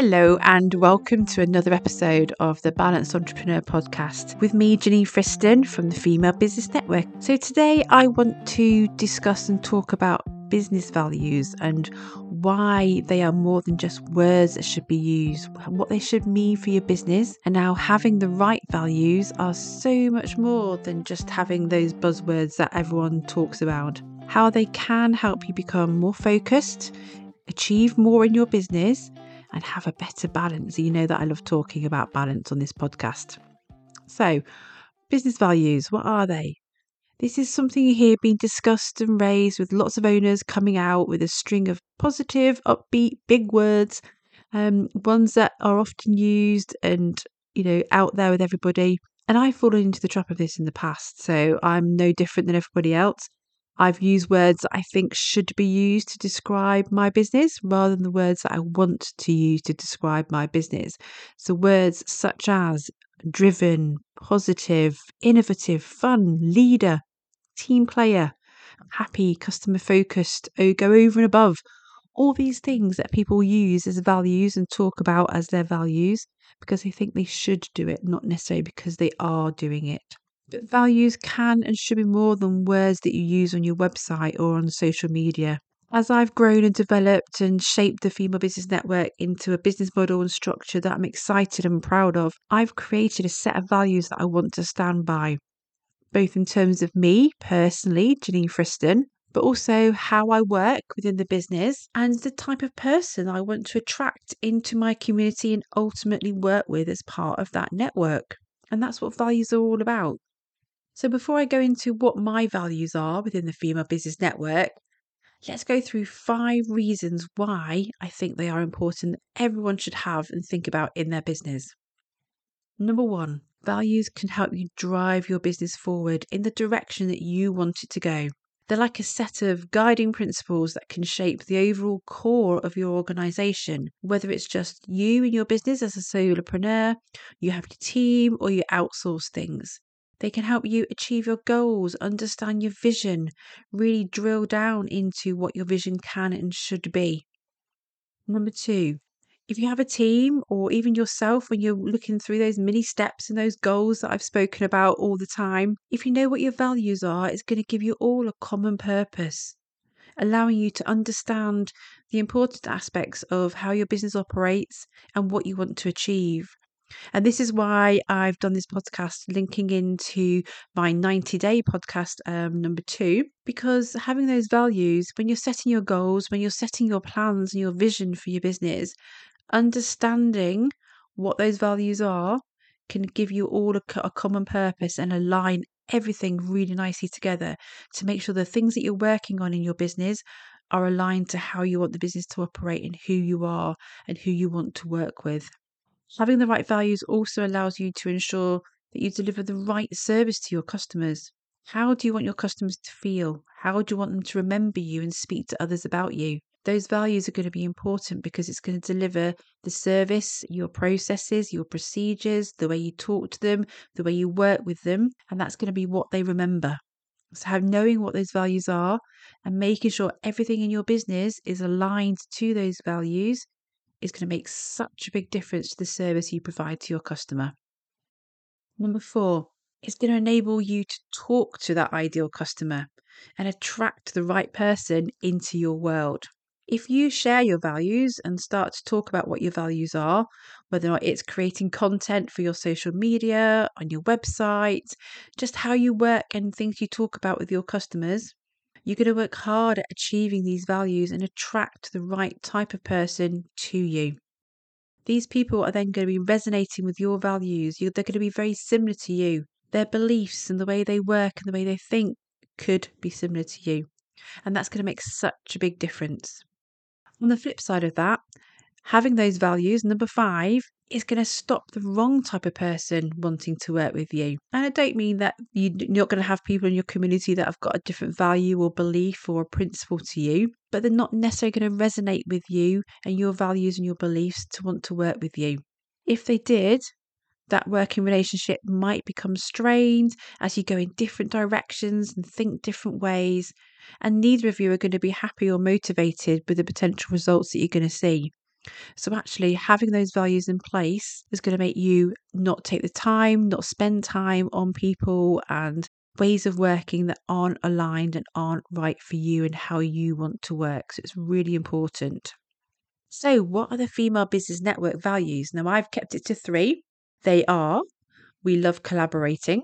Hello, and welcome to another episode of the Balanced Entrepreneur podcast with me, Janine Friston from the Female Business Network. So, today I want to discuss and talk about business values and why they are more than just words that should be used, what they should mean for your business, and how having the right values are so much more than just having those buzzwords that everyone talks about. How they can help you become more focused, achieve more in your business and have a better balance. You know that I love talking about balance on this podcast. So, business values, what are they? This is something you hear being discussed and raised with lots of owners coming out with a string of positive, upbeat, big words, um, ones that are often used and, you know, out there with everybody. And I've fallen into the trap of this in the past, so I'm no different than everybody else. I've used words that I think should be used to describe my business rather than the words that I want to use to describe my business. So, words such as driven, positive, innovative, fun, leader, team player, happy, customer focused, oh, go over and above. All these things that people use as values and talk about as their values because they think they should do it, not necessarily because they are doing it. But values can and should be more than words that you use on your website or on social media. As I've grown and developed and shaped the Female Business Network into a business model and structure that I'm excited and proud of, I've created a set of values that I want to stand by, both in terms of me personally, Janine Friston, but also how I work within the business and the type of person I want to attract into my community and ultimately work with as part of that network. And that's what values are all about. So, before I go into what my values are within the Female Business Network, let's go through five reasons why I think they are important that everyone should have and think about in their business. Number one, values can help you drive your business forward in the direction that you want it to go. They're like a set of guiding principles that can shape the overall core of your organization, whether it's just you and your business as a solopreneur, you have your team, or you outsource things. They can help you achieve your goals, understand your vision, really drill down into what your vision can and should be. Number two, if you have a team or even yourself when you're looking through those mini steps and those goals that I've spoken about all the time, if you know what your values are, it's going to give you all a common purpose, allowing you to understand the important aspects of how your business operates and what you want to achieve. And this is why I've done this podcast linking into my 90 day podcast um, number two, because having those values, when you're setting your goals, when you're setting your plans and your vision for your business, understanding what those values are can give you all a, a common purpose and align everything really nicely together to make sure the things that you're working on in your business are aligned to how you want the business to operate and who you are and who you want to work with. Having the right values also allows you to ensure that you deliver the right service to your customers. How do you want your customers to feel? How do you want them to remember you and speak to others about you? Those values are going to be important because it's going to deliver the service, your processes, your procedures, the way you talk to them, the way you work with them, and that's going to be what they remember. So, have knowing what those values are and making sure everything in your business is aligned to those values is going to make such a big difference to the service you provide to your customer. Number four, it's going to enable you to talk to that ideal customer and attract the right person into your world. If you share your values and start to talk about what your values are, whether or not it's creating content for your social media, on your website, just how you work and things you talk about with your customers, you're going to work hard at achieving these values and attract the right type of person to you. These people are then going to be resonating with your values. They're going to be very similar to you. Their beliefs and the way they work and the way they think could be similar to you. And that's going to make such a big difference. On the flip side of that, having those values, number five, is going to stop the wrong type of person wanting to work with you. And I don't mean that you're not going to have people in your community that have got a different value or belief or principle to you, but they're not necessarily going to resonate with you and your values and your beliefs to want to work with you. If they did, that working relationship might become strained as you go in different directions and think different ways, and neither of you are going to be happy or motivated with the potential results that you're going to see. So, actually, having those values in place is going to make you not take the time, not spend time on people and ways of working that aren't aligned and aren't right for you and how you want to work. So, it's really important. So, what are the Female Business Network values? Now, I've kept it to three. They are we love collaborating,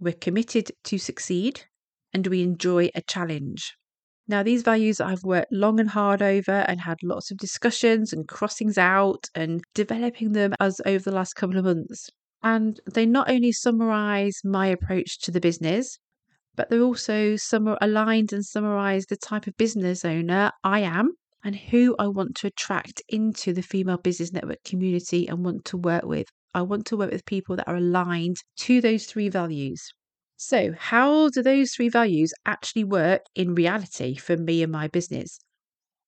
we're committed to succeed, and we enjoy a challenge. Now, these values I've worked long and hard over and had lots of discussions and crossings out and developing them as over the last couple of months. And they not only summarize my approach to the business, but they're also some aligned and summarize the type of business owner I am and who I want to attract into the Female Business Network community and want to work with. I want to work with people that are aligned to those three values. So, how do those three values actually work in reality for me and my business?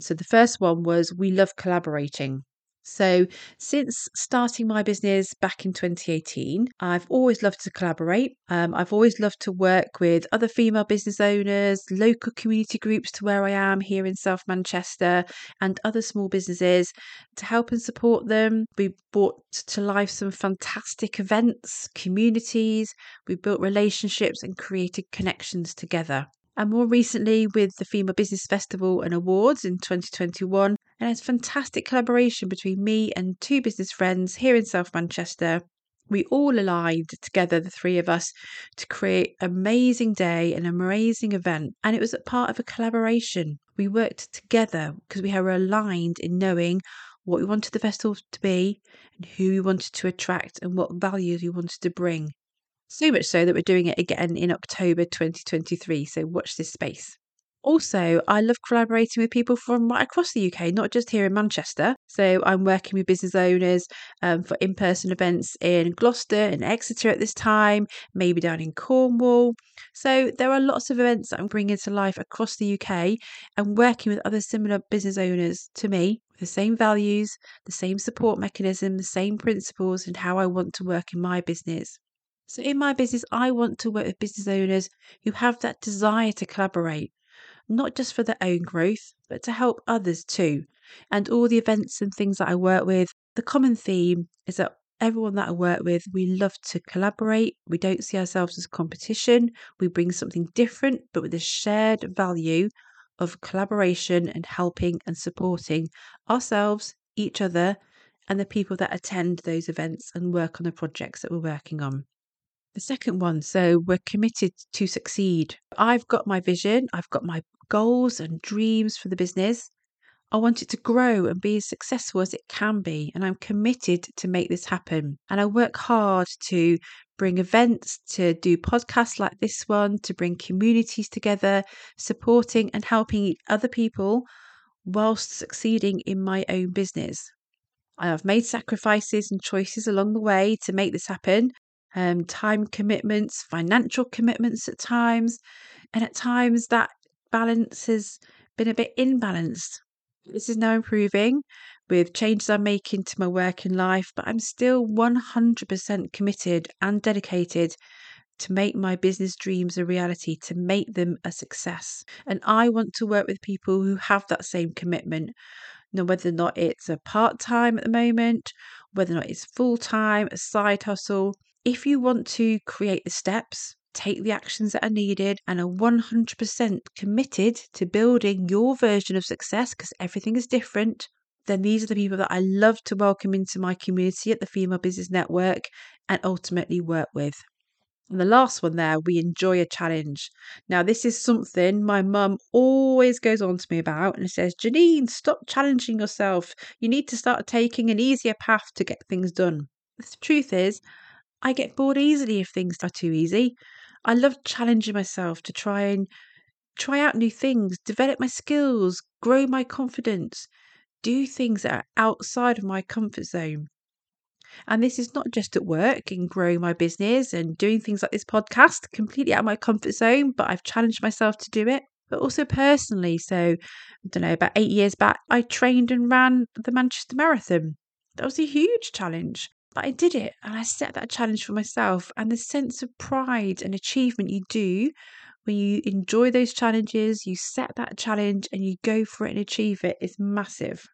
So, the first one was we love collaborating. So, since starting my business back in 2018, I've always loved to collaborate. Um, I've always loved to work with other female business owners, local community groups to where I am here in South Manchester, and other small businesses to help and support them. We brought to life some fantastic events, communities, we built relationships and created connections together and more recently with the Female Business Festival and Awards in 2021. And it's fantastic collaboration between me and two business friends here in South Manchester. We all aligned together, the three of us, to create an amazing day, an amazing event. And it was a part of a collaboration. We worked together because we were aligned in knowing what we wanted the festival to be and who we wanted to attract and what values we wanted to bring. So much so that we're doing it again in October 2023. So watch this space. Also, I love collaborating with people from right across the UK, not just here in Manchester. So, I'm working with business owners um, for in person events in Gloucester and Exeter at this time, maybe down in Cornwall. So, there are lots of events that I'm bringing to life across the UK and working with other similar business owners to me the same values, the same support mechanism, the same principles, and how I want to work in my business. So, in my business, I want to work with business owners who have that desire to collaborate, not just for their own growth, but to help others too. And all the events and things that I work with, the common theme is that everyone that I work with, we love to collaborate. We don't see ourselves as competition. We bring something different, but with a shared value of collaboration and helping and supporting ourselves, each other, and the people that attend those events and work on the projects that we're working on. The second one, so we're committed to succeed. I've got my vision, I've got my goals and dreams for the business. I want it to grow and be as successful as it can be, and I'm committed to make this happen. And I work hard to bring events, to do podcasts like this one, to bring communities together, supporting and helping other people whilst succeeding in my own business. I have made sacrifices and choices along the way to make this happen, um, time commitments, financial commitments at times, and at times that balance has been a bit imbalanced. This is now improving with changes I'm making to my working life, but I'm still 100% committed and dedicated to make my business dreams a reality, to make them a success. And I want to work with people who have that same commitment. Now, whether or not it's a part time at the moment, whether or not it's full time, a side hustle, if you want to create the steps, take the actions that are needed, and are 100% committed to building your version of success, because everything is different, then these are the people that I love to welcome into my community at the Female Business Network and ultimately work with. And the last one there, we enjoy a challenge. Now, this is something my mum always goes on to me about and says, Janine, stop challenging yourself. You need to start taking an easier path to get things done. The truth is, I get bored easily if things are too easy. I love challenging myself to try and try out new things, develop my skills, grow my confidence, do things that are outside of my comfort zone. And this is not just at work and growing my business and doing things like this podcast, completely out of my comfort zone, but I've challenged myself to do it. But also personally. So, I don't know, about eight years back, I trained and ran the Manchester Marathon. That was a huge challenge. But I did it and I set that challenge for myself. And the sense of pride and achievement you do when you enjoy those challenges, you set that challenge and you go for it and achieve it is massive.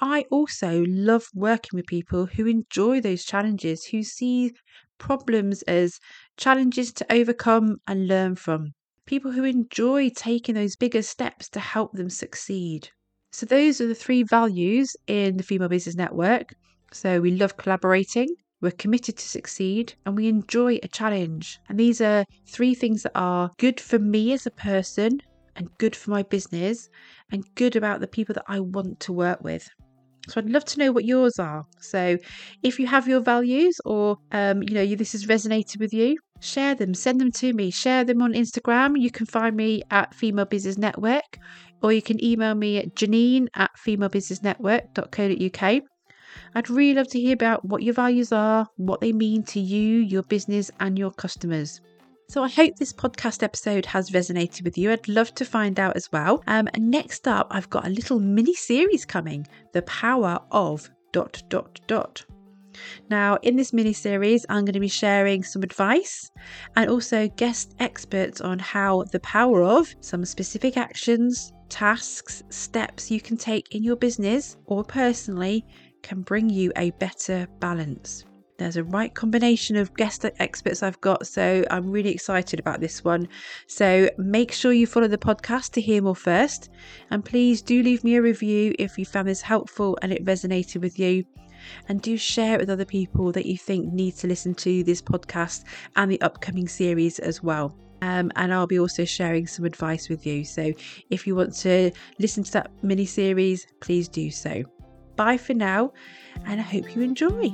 I also love working with people who enjoy those challenges, who see problems as challenges to overcome and learn from. People who enjoy taking those bigger steps to help them succeed. So, those are the three values in the Female Business Network. So, we love collaborating, we're committed to succeed, and we enjoy a challenge. And these are three things that are good for me as a person, and good for my business, and good about the people that I want to work with. So I'd love to know what yours are. So if you have your values or um, you know this has resonated with you, share them, send them to me, share them on Instagram. You can find me at Female Business Network, or you can email me at Janine at femalebusinessnetwork.co.uk. I'd really love to hear about what your values are, what they mean to you, your business, and your customers. So I hope this podcast episode has resonated with you. I'd love to find out as well. Um, and next up, I've got a little mini series coming The Power of dot dot dot. Now, in this mini series, I'm going to be sharing some advice and also guest experts on how the power of some specific actions, tasks, steps you can take in your business or personally can bring you a better balance. There's a right combination of guest experts I've got, so I'm really excited about this one. So make sure you follow the podcast to hear more first. And please do leave me a review if you found this helpful and it resonated with you. And do share it with other people that you think need to listen to this podcast and the upcoming series as well. Um, and I'll be also sharing some advice with you. So if you want to listen to that mini series, please do so. Bye for now, and I hope you enjoy.